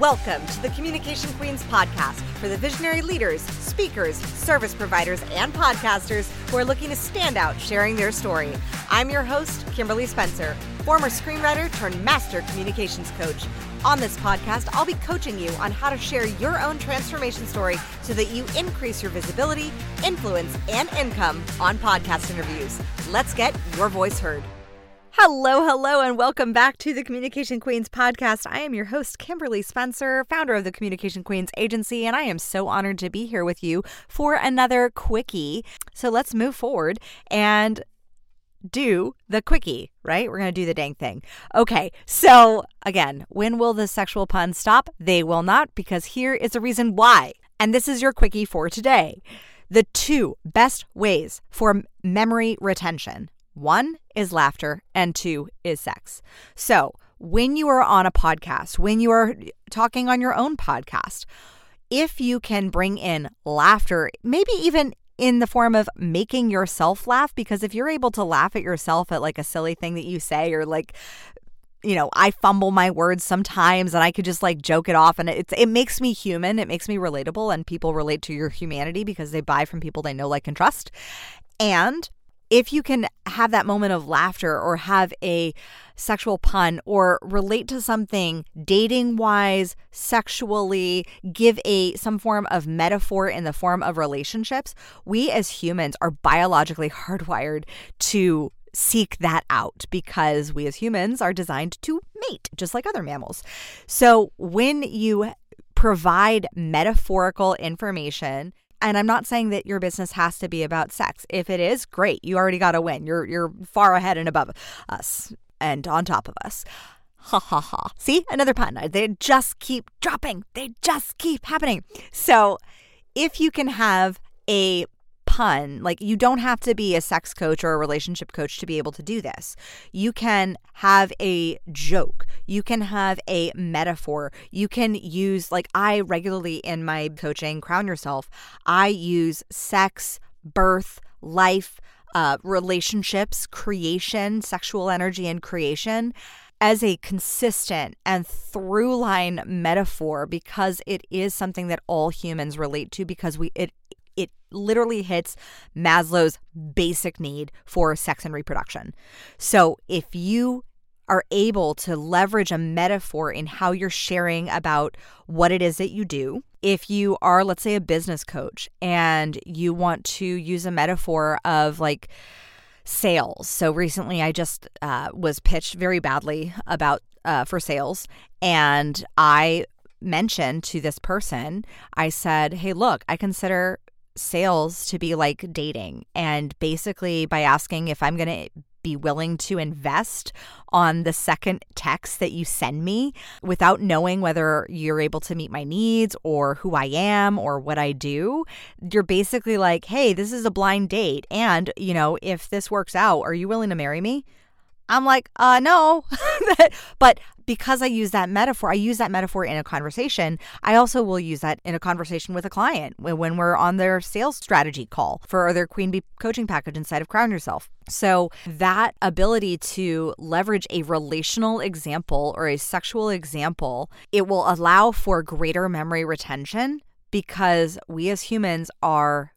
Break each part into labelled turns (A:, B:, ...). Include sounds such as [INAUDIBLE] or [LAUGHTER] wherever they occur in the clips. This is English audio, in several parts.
A: Welcome to the Communication Queens podcast for the visionary leaders, speakers, service providers, and podcasters who are looking to stand out sharing their story. I'm your host, Kimberly Spencer, former screenwriter turned master communications coach. On this podcast, I'll be coaching you on how to share your own transformation story so that you increase your visibility, influence, and income on podcast interviews. Let's get your voice heard. Hello, hello, and welcome back to the Communication Queens podcast. I am your host, Kimberly Spencer, founder of the Communication Queens Agency, and I am so honored to be here with you for another quickie. So let's move forward and do the quickie, right? We're going to do the dang thing. Okay, so again, when will the sexual puns stop? They will not, because here is the reason why. And this is your quickie for today. The two best ways for memory retention one is laughter, and two is sex. So, when you are on a podcast, when you are talking on your own podcast, if you can bring in laughter, maybe even in the form of making yourself laugh, because if you're able to laugh at yourself at like a silly thing that you say or like, you know, I fumble my words sometimes and I could just like joke it off and it's it makes me human, it makes me relatable and people relate to your humanity because they buy from people they know like and trust. And if you can have that moment of laughter or have a sexual pun or relate to something dating wise sexually give a some form of metaphor in the form of relationships we as humans are biologically [LAUGHS] hardwired to seek that out because we as humans are designed to mate just like other mammals. So when you provide metaphorical information and I'm not saying that your business has to be about sex. If it is, great. You already got a win. You're you're far ahead and above us and on top of us. Ha ha ha. See, another pun. Uh, they just keep dropping. They just keep happening. So, if you can have a pun. Like, you don't have to be a sex coach or a relationship coach to be able to do this. You can have a joke, you can have a metaphor, you can use, like, I regularly in my coaching, Crown Yourself, I use sex, birth, life, uh, relationships, creation, sexual energy, and creation as a consistent and through line metaphor because it is something that all humans relate to because we it it literally hits Maslow's basic need for sex and reproduction. So if you are able to leverage a metaphor in how you're sharing about what it is that you do. If you are, let's say, a business coach and you want to use a metaphor of like sales. So recently I just uh, was pitched very badly about uh, for sales, and I mentioned to this person, I said, Hey, look, I consider sales to be like dating. And basically, by asking if I'm going to be willing to invest on the second text that you send me without knowing whether you're able to meet my needs or who I am or what I do. You're basically like, hey, this is a blind date. And, you know, if this works out, are you willing to marry me? I'm like, uh, no. [LAUGHS] but because I use that metaphor, I use that metaphor in a conversation. I also will use that in a conversation with a client when we're on their sales strategy call for their Queen Bee coaching package inside of Crown Yourself. So, that ability to leverage a relational example or a sexual example, it will allow for greater memory retention because we as humans are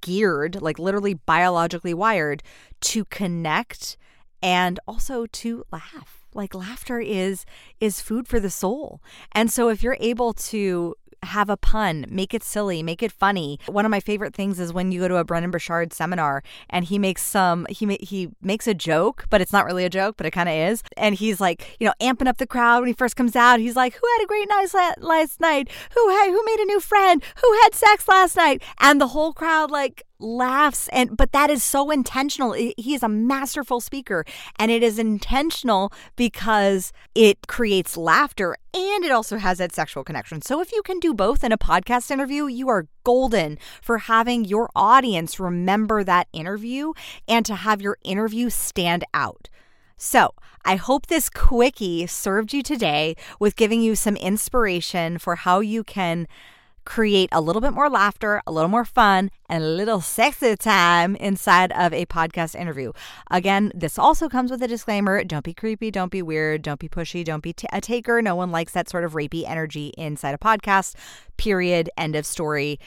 A: geared, like literally biologically wired, to connect and also to laugh like laughter is is food for the soul and so if you're able to have a pun, make it silly, make it funny. One of my favorite things is when you go to a Brendon Burchard seminar and he makes some he ma- he makes a joke, but it's not really a joke, but it kind of is. And he's like, you know, amping up the crowd when he first comes out. He's like, "Who had a great night last night? Who had who made a new friend? Who had sex last night?" And the whole crowd like laughs and but that is so intentional. He is a masterful speaker and it is intentional because it creates laughter and it also has that sexual connection. So if you can do both in a podcast interview you are golden for having your audience remember that interview and to have your interview stand out. So, I hope this quickie served you today with giving you some inspiration for how you can create a little bit more laughter, a little more fun, and a little sexy time inside of a podcast interview. Again, this also comes with a disclaimer don't be creepy, don't be weird, don't be pushy, don't be t- a taker. No one likes that sort of rapey energy inside a podcast. Period. End of story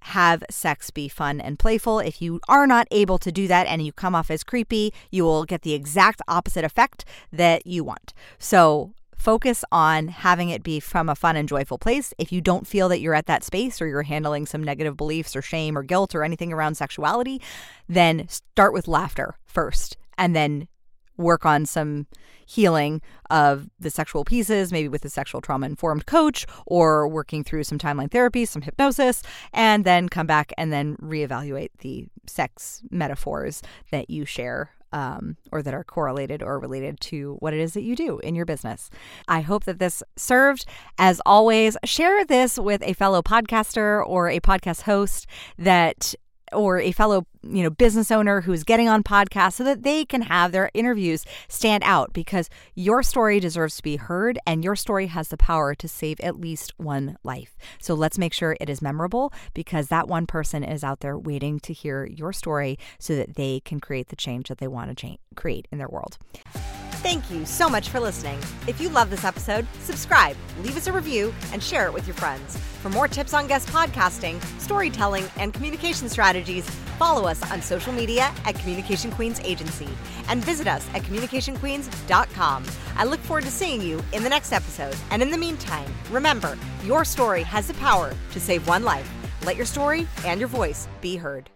A: have sex be fun and playful. If you are not able to do that and you come off as creepy, you will get the exact opposite effect that you want. So, focus on having it be from a fun and joyful place. If you don't feel that you're at that space or you're handling some negative beliefs or shame or guilt or anything around sexuality, then start with laughter first and then work on some healing of the sexual pieces, maybe with a sexual trauma informed coach or working through some timeline therapy, some hypnosis, and then come back and then reevaluate the sex metaphors that you share um, or that are correlated or related to what it is that you do in your business. I hope that this served. As always, share this with a fellow podcaster or a podcast host that or a fellow you know business owner who's getting on podcasts so that they can have their interviews stand out because your story deserves to be heard and your story has the power to save at least one life. So let's make sure it is memorable because that one person is out there waiting to hear your story so that they can create the change that they want to change, create in their world Thank you so much for listening. If you love this episode, subscribe, leave us a review, and share it with your friends. For more tips on guest podcasting, storytelling, and communication strategies, follow us on social media at Communication Queens Agency and visit us at communicationqueens.com. I look forward to seeing you in the next episode. And in the meantime, remember your story has the power to save one life. Let your story and your voice be heard.